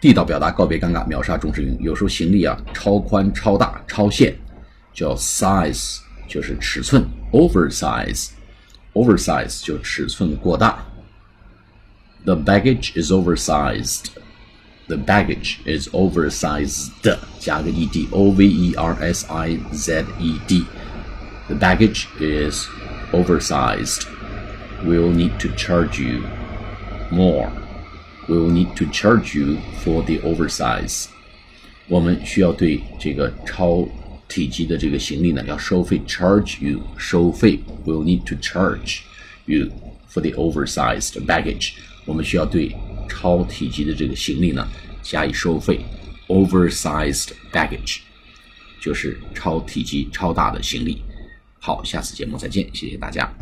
地道表达告别尴尬，秒杀中式英语。有时候行李啊超宽、超大、超限，叫 size，就是尺寸，oversize，oversize 就尺寸过大。The baggage is oversized. The baggage is oversized. 加个 ed, o v e r s i z e d. The baggage is oversized. We'll need to charge you more. We'll need to charge you for the oversize. 我们需要对这个超体积的这个行李呢要收费，charge you 收费。We'll need to charge you for the oversized baggage. 我们需要对超体积的这个行李呢加以收费。Oversized baggage 就是超体积、超大的行李。好，下次节目再见，谢谢大家。